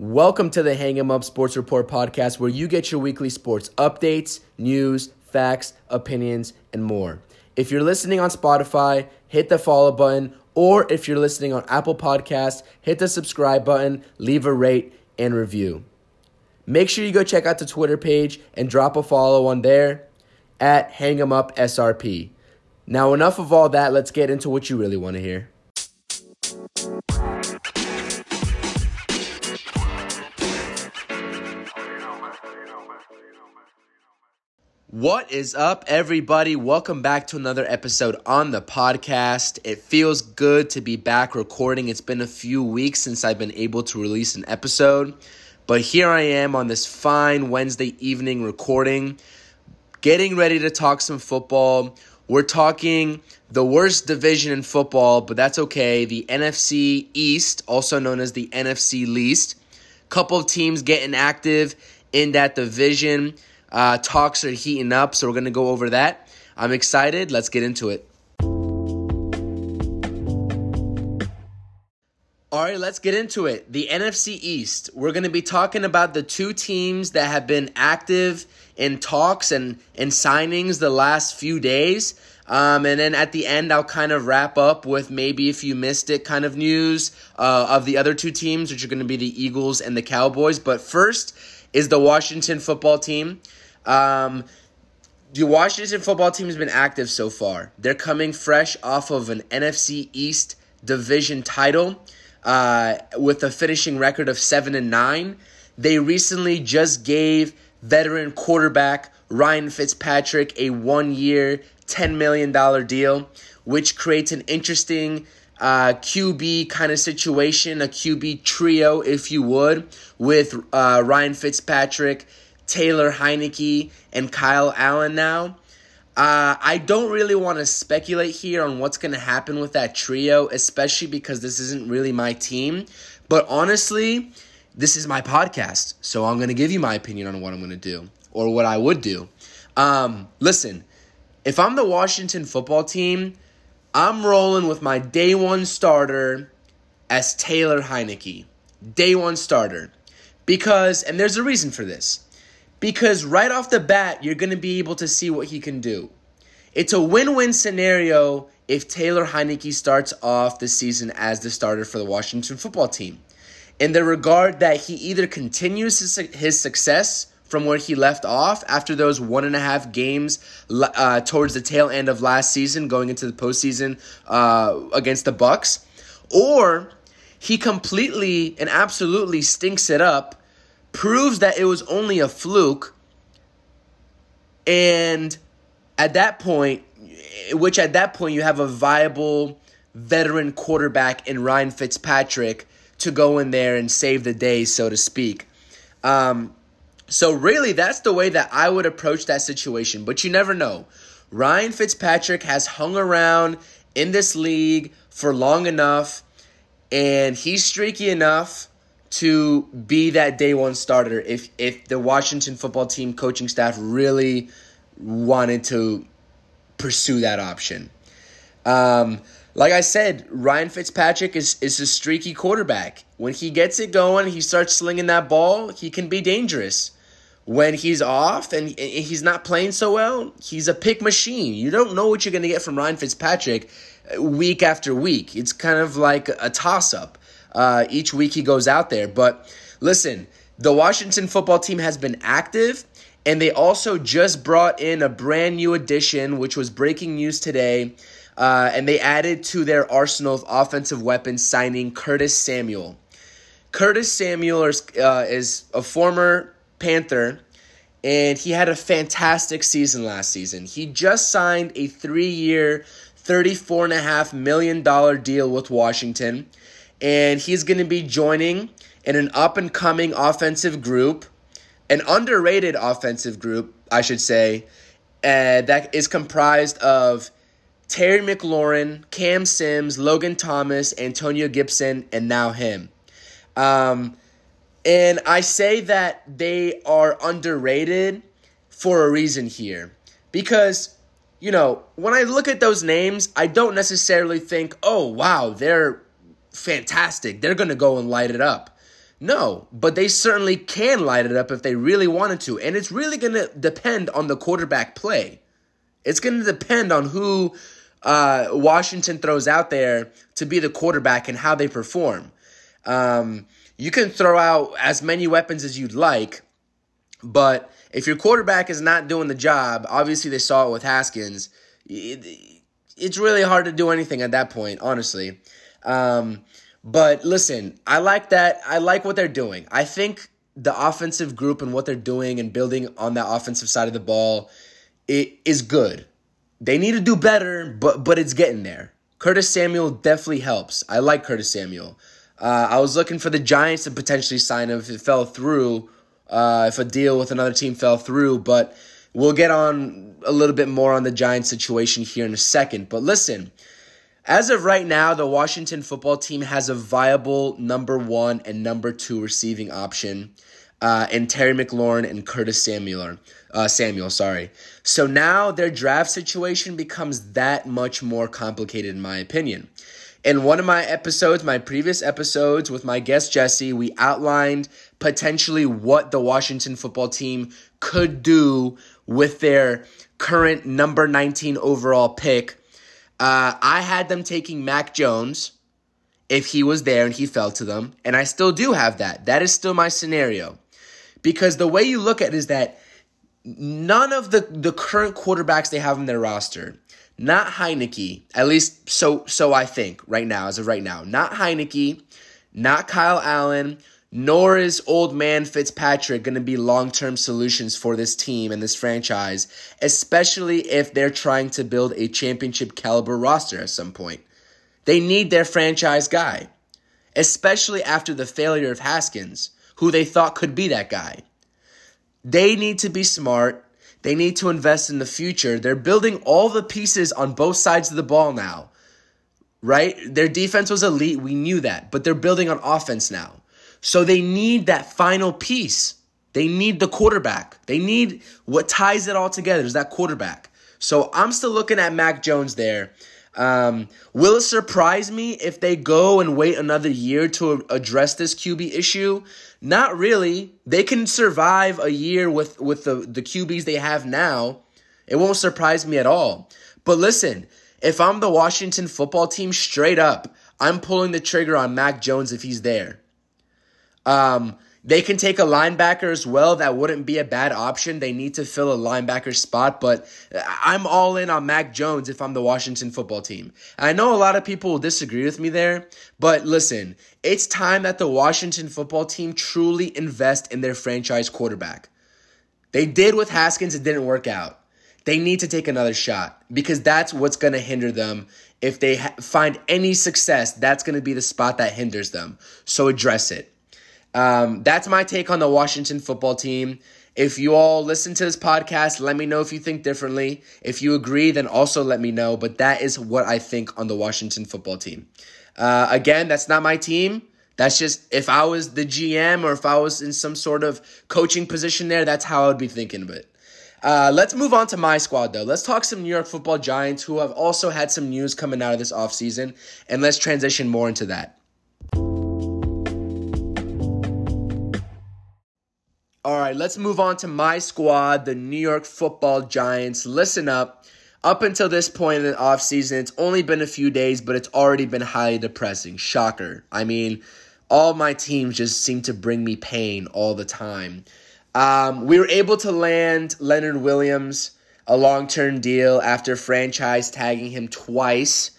Welcome to the Hang 'em Up Sports Report podcast, where you get your weekly sports updates, news, facts, opinions, and more. If you're listening on Spotify, hit the follow button, or if you're listening on Apple Podcasts, hit the subscribe button, leave a rate, and review. Make sure you go check out the Twitter page and drop a follow on there at Hang 'em Up SRP. Now, enough of all that, let's get into what you really want to hear. What is up, everybody? Welcome back to another episode on the podcast. It feels good to be back recording. It's been a few weeks since I've been able to release an episode, but here I am on this fine Wednesday evening recording, getting ready to talk some football. We're talking the worst division in football, but that's okay. The NFC East, also known as the NFC Least. Couple of teams getting active in that division. Uh, talks are heating up, so we're going to go over that. I'm excited. Let's get into it. All right, let's get into it. The NFC East. We're going to be talking about the two teams that have been active in talks and, and signings the last few days. Um, and then at the end, I'll kind of wrap up with maybe if you missed it kind of news uh, of the other two teams, which are going to be the Eagles and the Cowboys. But first is the Washington football team. Um, the Washington football team has been active so far. They're coming fresh off of an NFC East division title uh, with a finishing record of seven and nine. They recently just gave veteran quarterback Ryan Fitzpatrick a one-year, ten million dollar deal, which creates an interesting uh, QB kind of situation, a QB trio, if you would, with uh, Ryan Fitzpatrick Taylor Heinicke, and Kyle Allen now. Uh, I don't really want to speculate here on what's going to happen with that trio, especially because this isn't really my team. But honestly, this is my podcast, so I'm going to give you my opinion on what I'm going to do or what I would do. Um, listen, if I'm the Washington football team, I'm rolling with my day one starter as Taylor Heinicke. Day one starter. Because, and there's a reason for this because right off the bat, you're going to be able to see what he can do. It's a win win scenario if Taylor Heinicke starts off the season as the starter for the Washington football team. In the regard that he either continues his, his success from where he left off after those one and a half games uh, towards the tail end of last season, going into the postseason uh, against the Bucs, or he completely and absolutely stinks it up proves that it was only a fluke. And at that point, which at that point you have a viable veteran quarterback in Ryan Fitzpatrick to go in there and save the day, so to speak. Um, so, really, that's the way that I would approach that situation. But you never know. Ryan Fitzpatrick has hung around in this league for long enough, and he's streaky enough to be that day one starter if if the Washington football team coaching staff really wanted to pursue that option. Um, like I said, Ryan Fitzpatrick is, is a streaky quarterback. When he gets it going, he starts slinging that ball, he can be dangerous. When he's off and he's not playing so well, he's a pick machine. You don't know what you're going to get from Ryan Fitzpatrick uh, week after week. It's kind of like a toss up uh, each week he goes out there. But listen, the Washington football team has been active, and they also just brought in a brand new addition, which was breaking news today. Uh, and they added to their arsenal of offensive weapons, signing Curtis Samuel. Curtis Samuel is, uh, is a former Panther, and he had a fantastic season last season. He just signed a three year, $34.5 million deal with Washington and he's going to be joining in an up and coming offensive group, an underrated offensive group, I should say, uh, that is comprised of Terry McLaurin, Cam Sims, Logan Thomas, Antonio Gibson, and now him. Um, and I say that they are underrated for a reason here. Because, you know, when I look at those names, I don't necessarily think, oh, wow, they're fantastic. They're going to go and light it up. No, but they certainly can light it up if they really wanted to. And it's really going to depend on the quarterback play. It's going to depend on who uh, Washington throws out there to be the quarterback and how they perform. Um, you can throw out as many weapons as you'd like, but if your quarterback is not doing the job, obviously they saw it with Haskins. It, it's really hard to do anything at that point, honestly. Um, but listen, I like that. I like what they're doing. I think the offensive group and what they're doing and building on that offensive side of the ball it is good. They need to do better, but but it's getting there. Curtis Samuel definitely helps. I like Curtis Samuel. Uh, I was looking for the Giants to potentially sign him if it fell through, uh, if a deal with another team fell through, but we'll get on a little bit more on the Giants situation here in a second. But listen, as of right now, the Washington football team has a viable number one and number two receiving option uh, in Terry McLaurin and Curtis Samuel. Uh, Samuel, sorry. So now their draft situation becomes that much more complicated, in my opinion. In one of my episodes, my previous episodes with my guest Jesse, we outlined potentially what the Washington football team could do with their current number 19 overall pick uh, I had them taking Mac Jones if he was there and he fell to them, and I still do have that. That is still my scenario. Because the way you look at it is that none of the, the current quarterbacks they have in their roster, not Heinicke, at least so so I think right now, as of right now, not Heinicke, not Kyle Allen, nor is old man Fitzpatrick going to be long term solutions for this team and this franchise, especially if they're trying to build a championship caliber roster at some point. They need their franchise guy, especially after the failure of Haskins, who they thought could be that guy. They need to be smart. They need to invest in the future. They're building all the pieces on both sides of the ball now, right? Their defense was elite. We knew that, but they're building on offense now. So they need that final piece. They need the quarterback. They need what ties it all together is that quarterback. So I'm still looking at Mac Jones there. Um, will it surprise me if they go and wait another year to address this QB issue? Not really. They can survive a year with, with the, the QBs they have now. It won't surprise me at all. But listen, if I'm the Washington football team, straight up, I'm pulling the trigger on Mac Jones if he's there. Um, they can take a linebacker as well. That wouldn't be a bad option. They need to fill a linebacker spot, but I'm all in on Mac Jones if I'm the Washington football team. I know a lot of people will disagree with me there, but listen, it's time that the Washington football team truly invest in their franchise quarterback. They did with Haskins, it didn't work out. They need to take another shot because that's what's going to hinder them. If they ha- find any success, that's going to be the spot that hinders them. So address it. Um, that's my take on the Washington football team. If you all listen to this podcast, let me know if you think differently. If you agree, then also let me know. But that is what I think on the Washington football team. Uh, again, that's not my team. That's just if I was the GM or if I was in some sort of coaching position there, that's how I would be thinking of it. Uh, let's move on to my squad, though. Let's talk some New York football giants who have also had some news coming out of this offseason, and let's transition more into that. All right, let's move on to my squad, the New York Football Giants. Listen up. Up until this point in the offseason, it's only been a few days, but it's already been highly depressing. Shocker. I mean, all my teams just seem to bring me pain all the time. Um, we were able to land Leonard Williams a long term deal after franchise tagging him twice.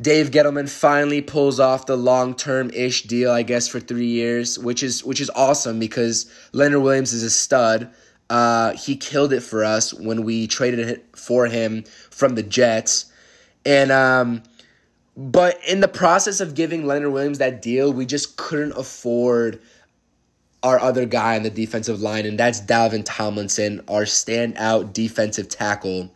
Dave Gettleman finally pulls off the long term ish deal, I guess, for three years, which is which is awesome because Leonard Williams is a stud. Uh, he killed it for us when we traded it for him from the Jets, and um, but in the process of giving Leonard Williams that deal, we just couldn't afford our other guy on the defensive line, and that's Dalvin Tomlinson, our standout defensive tackle.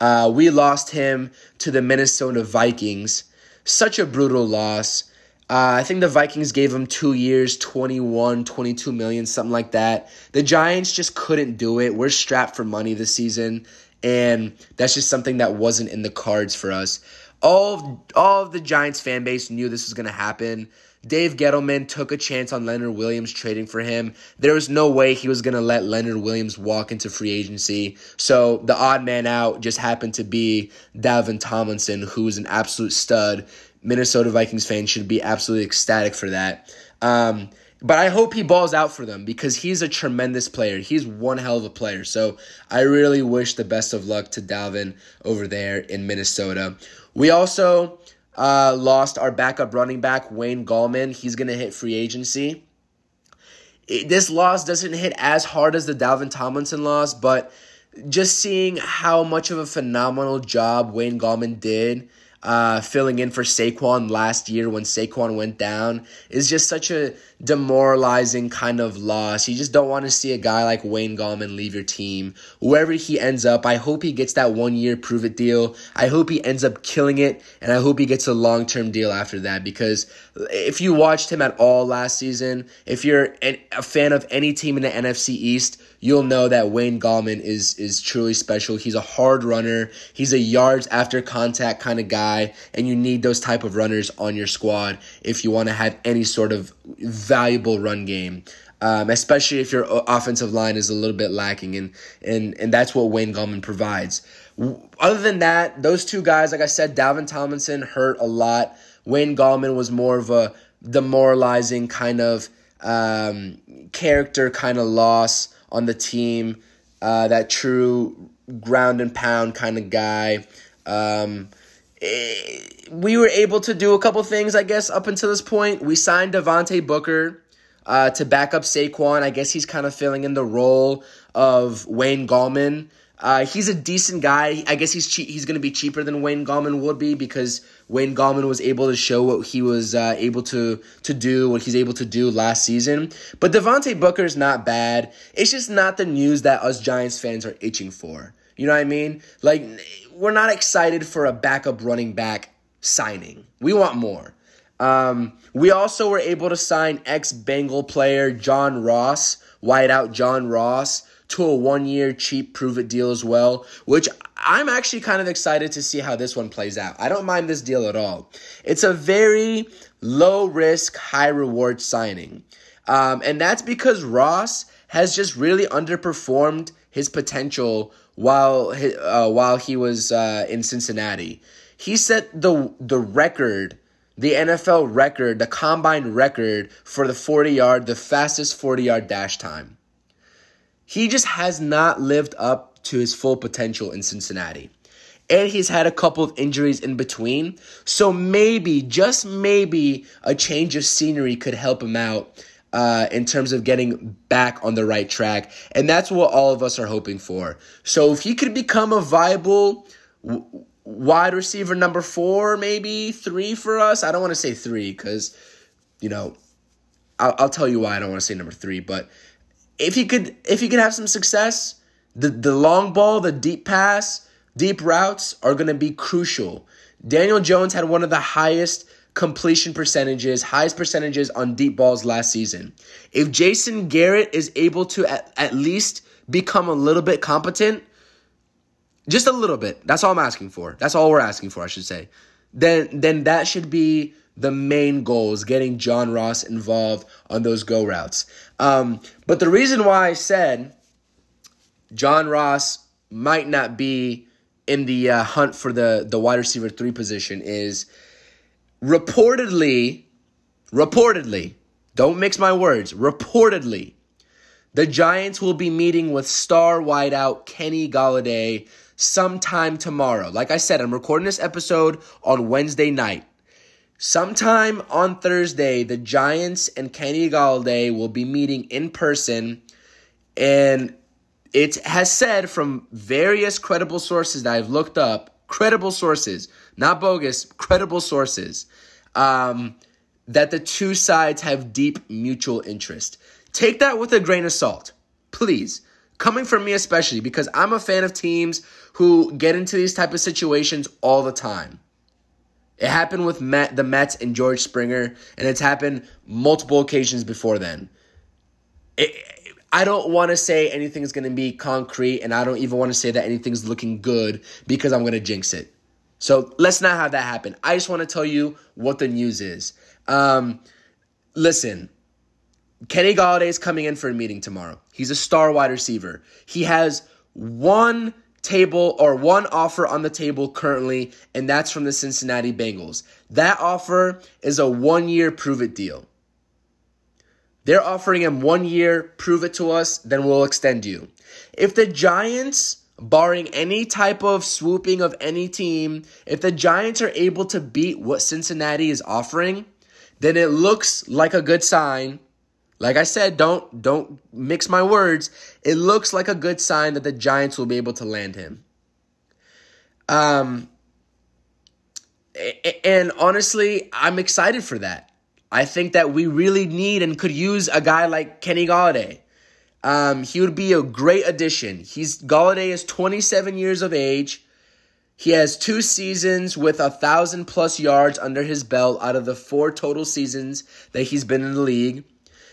Uh, we lost him to the Minnesota Vikings. Such a brutal loss. Uh, I think the Vikings gave him two years, 21, 22 million, something like that. The Giants just couldn't do it. We're strapped for money this season, and that's just something that wasn't in the cards for us. All of, all of the Giants fan base knew this was going to happen. Dave Gettleman took a chance on Leonard Williams trading for him. There was no way he was going to let Leonard Williams walk into free agency. So the odd man out just happened to be Dalvin Tomlinson, who is an absolute stud. Minnesota Vikings fans should be absolutely ecstatic for that. Um, but I hope he balls out for them because he's a tremendous player. He's one hell of a player. So I really wish the best of luck to Dalvin over there in Minnesota. We also uh, lost our backup running back, Wayne Gallman. He's going to hit free agency. It, this loss doesn't hit as hard as the Dalvin Tomlinson loss, but just seeing how much of a phenomenal job Wayne Gallman did uh, filling in for Saquon last year when Saquon went down is just such a demoralizing kind of loss. You just don't want to see a guy like Wayne Gallman leave your team. Wherever he ends up, I hope he gets that one year prove it deal. I hope he ends up killing it, and I hope he gets a long term deal after that because if you watched him at all last season, if you're a fan of any team in the NFC East, you'll know that Wayne Gallman is is truly special. He's a hard runner. He's a yards after contact kind of guy, and you need those type of runners on your squad if you want to have any sort of valuable run game. Um, especially if your offensive line is a little bit lacking, and and and that's what Wayne Gallman provides. Other than that, those two guys, like I said, Dalvin Tomlinson hurt a lot. Wayne Gallman was more of a demoralizing kind of um, character kind of loss on the team, uh, that true ground and pound kind of guy. Um, it, eh, we were able to do a couple things, I guess, up until this point. We signed Devontae Booker uh, to back up Saquon. I guess he's kind of filling in the role of Wayne Gallman. Uh, he's a decent guy. I guess he's cheap. He's going to be cheaper than Wayne Gallman would be because Wayne Gallman was able to show what he was uh, able to to do, what he's able to do last season. But Devontae Booker is not bad. It's just not the news that us Giants fans are itching for. You know what I mean? Like we're not excited for a backup running back signing. We want more. Um, we also were able to sign ex Bengal player John Ross, wideout John Ross to a one year cheap prove it deal as well, which I'm actually kind of excited to see how this one plays out. I don't mind this deal at all. It's a very low risk, high reward signing. Um, and that's because Ross has just really underperformed his potential while he, uh, while he was uh, in Cincinnati. He set the the record, the NFL record, the combine record for the 40 yard, the fastest 40 yard dash time. He just has not lived up to his full potential in Cincinnati. And he's had a couple of injuries in between. So maybe, just maybe, a change of scenery could help him out uh, in terms of getting back on the right track. And that's what all of us are hoping for. So if he could become a viable w- wide receiver number four, maybe three for us, I don't want to say three because, you know, I'll, I'll tell you why I don't want to say number three, but if he could if he could have some success, the the long ball, the deep pass, deep routes are going to be crucial. Daniel Jones had one of the highest completion percentages, highest percentages on deep balls last season. If Jason Garrett is able to at, at least become a little bit competent, just a little bit. That's all I'm asking for. That's all we're asking for, I should say. Then then that should be the main goal is getting John Ross involved on those go routes. Um, but the reason why I said John Ross might not be in the uh, hunt for the, the wide receiver three position is reportedly, reportedly, don't mix my words, reportedly, the Giants will be meeting with star wideout Kenny Golladay sometime tomorrow. Like I said, I'm recording this episode on Wednesday night. Sometime on Thursday, the Giants and Kenny Golladay will be meeting in person, and it has said from various credible sources that I've looked up, credible sources, not bogus, credible sources, um, that the two sides have deep mutual interest. Take that with a grain of salt, please. Coming from me especially, because I'm a fan of teams who get into these type of situations all the time. It happened with Met, the Mets and George Springer, and it's happened multiple occasions before then. It, I don't want to say anything's going to be concrete, and I don't even want to say that anything's looking good because I'm going to jinx it. So let's not have that happen. I just want to tell you what the news is. Um, listen, Kenny Golladay is coming in for a meeting tomorrow. He's a star wide receiver. He has one table or one offer on the table currently, and that's from the Cincinnati Bengals. That offer is a one year prove it deal. They're offering him one year, prove it to us, then we'll extend you. If the Giants, barring any type of swooping of any team, if the Giants are able to beat what Cincinnati is offering, then it looks like a good sign. Like I said, don't don't mix my words. It looks like a good sign that the Giants will be able to land him. Um and honestly, I'm excited for that. I think that we really need and could use a guy like Kenny Golladay. Um, he would be a great addition. He's Golladay is 27 years of age. He has two seasons with a thousand plus yards under his belt out of the four total seasons that he's been in the league.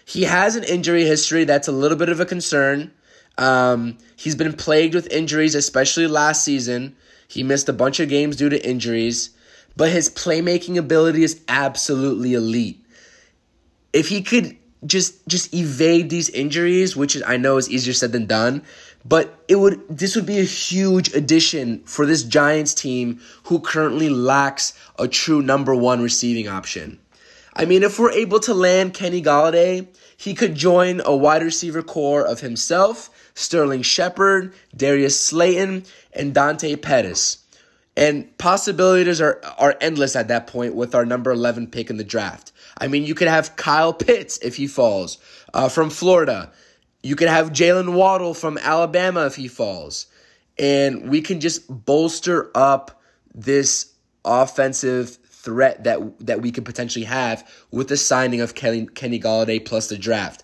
He has an injury history that's a little bit of a concern. Um, he's been plagued with injuries, especially last season. He missed a bunch of games due to injuries, but his playmaking ability is absolutely elite if he could just just evade these injuries, which I know is easier said than done, but it would this would be a huge addition for this Giants team who currently lacks a true number 1 receiving option. I mean, if we're able to land Kenny Golladay, he could join a wide receiver core of himself, Sterling Shepard, Darius Slayton, and Dante Pettis. And possibilities are, are endless at that point with our number 11 pick in the draft. I mean, you could have Kyle Pitts if he falls uh, from Florida. You could have Jaylen Waddle from Alabama if he falls. And we can just bolster up this offensive threat that that we could potentially have with the signing of Kenny, Kenny Golladay plus the draft.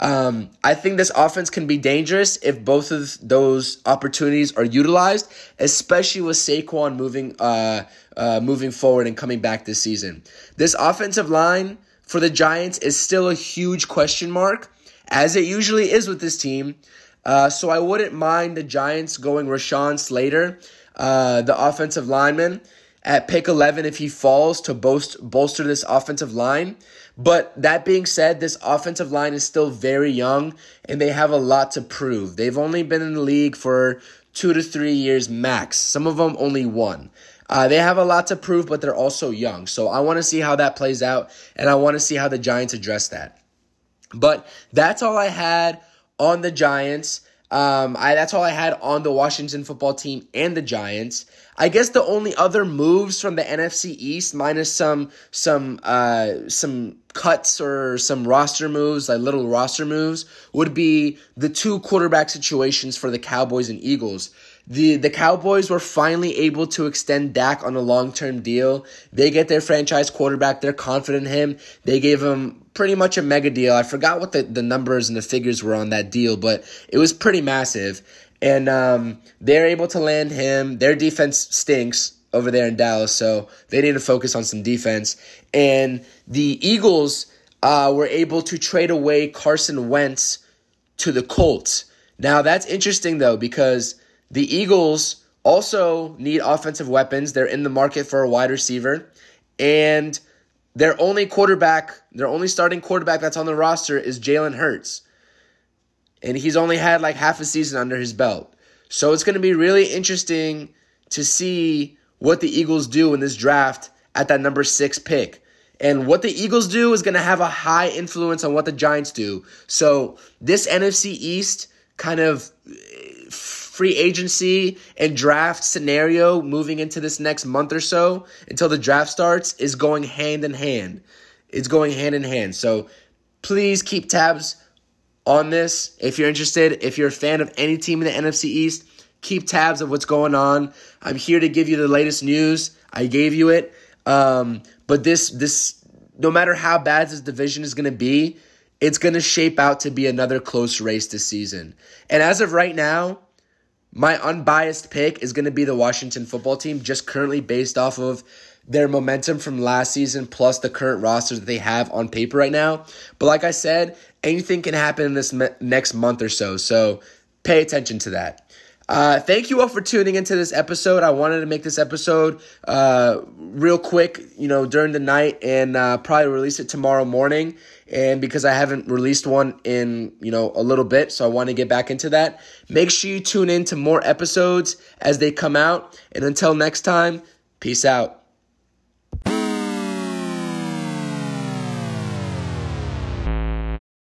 Um, I think this offense can be dangerous if both of those opportunities are utilized, especially with Saquon moving uh, uh, moving forward and coming back this season. This offensive line for the Giants is still a huge question mark, as it usually is with this team. Uh, so I wouldn't mind the Giants going Rashawn Slater, uh, the offensive lineman, at pick 11 if he falls to boast, bolster this offensive line. But that being said, this offensive line is still very young and they have a lot to prove. They've only been in the league for two to three years max, some of them only one. Uh, they have a lot to prove, but they're also young. So I want to see how that plays out, and I want to see how the Giants address that. But that's all I had on the Giants. Um, I that's all I had on the Washington football team and the Giants. I guess the only other moves from the NFC East, minus some some uh, some cuts or some roster moves, like little roster moves, would be the two quarterback situations for the Cowboys and Eagles. The the Cowboys were finally able to extend Dak on a long term deal. They get their franchise quarterback. They're confident in him. They gave him pretty much a mega deal. I forgot what the, the numbers and the figures were on that deal, but it was pretty massive. And um, they're able to land him. Their defense stinks over there in Dallas, so they need to focus on some defense. And the Eagles uh, were able to trade away Carson Wentz to the Colts. Now that's interesting though because the Eagles also need offensive weapons. They're in the market for a wide receiver, and their only quarterback, their only starting quarterback that's on the roster is Jalen Hurts. And he's only had like half a season under his belt. So it's going to be really interesting to see what the Eagles do in this draft at that number six pick. And what the Eagles do is going to have a high influence on what the Giants do. So this NFC East kind of free agency and draft scenario moving into this next month or so until the draft starts is going hand in hand. It's going hand in hand. So please keep tabs on this if you're interested. If you're a fan of any team in the NFC East, keep tabs of what's going on. I'm here to give you the latest news. I gave you it. Um, but this this no matter how bad this division is going to be, it's going to shape out to be another close race this season. And as of right now, my unbiased pick is going to be the Washington football team, just currently based off of their momentum from last season plus the current roster that they have on paper right now. But like I said, anything can happen in this me- next month or so. So pay attention to that. Uh, thank you all for tuning into this episode. I wanted to make this episode uh, real quick, you know, during the night and uh, probably release it tomorrow morning. And because I haven't released one in, you know, a little bit, so I want to get back into that. Make sure you tune in to more episodes as they come out. And until next time, peace out.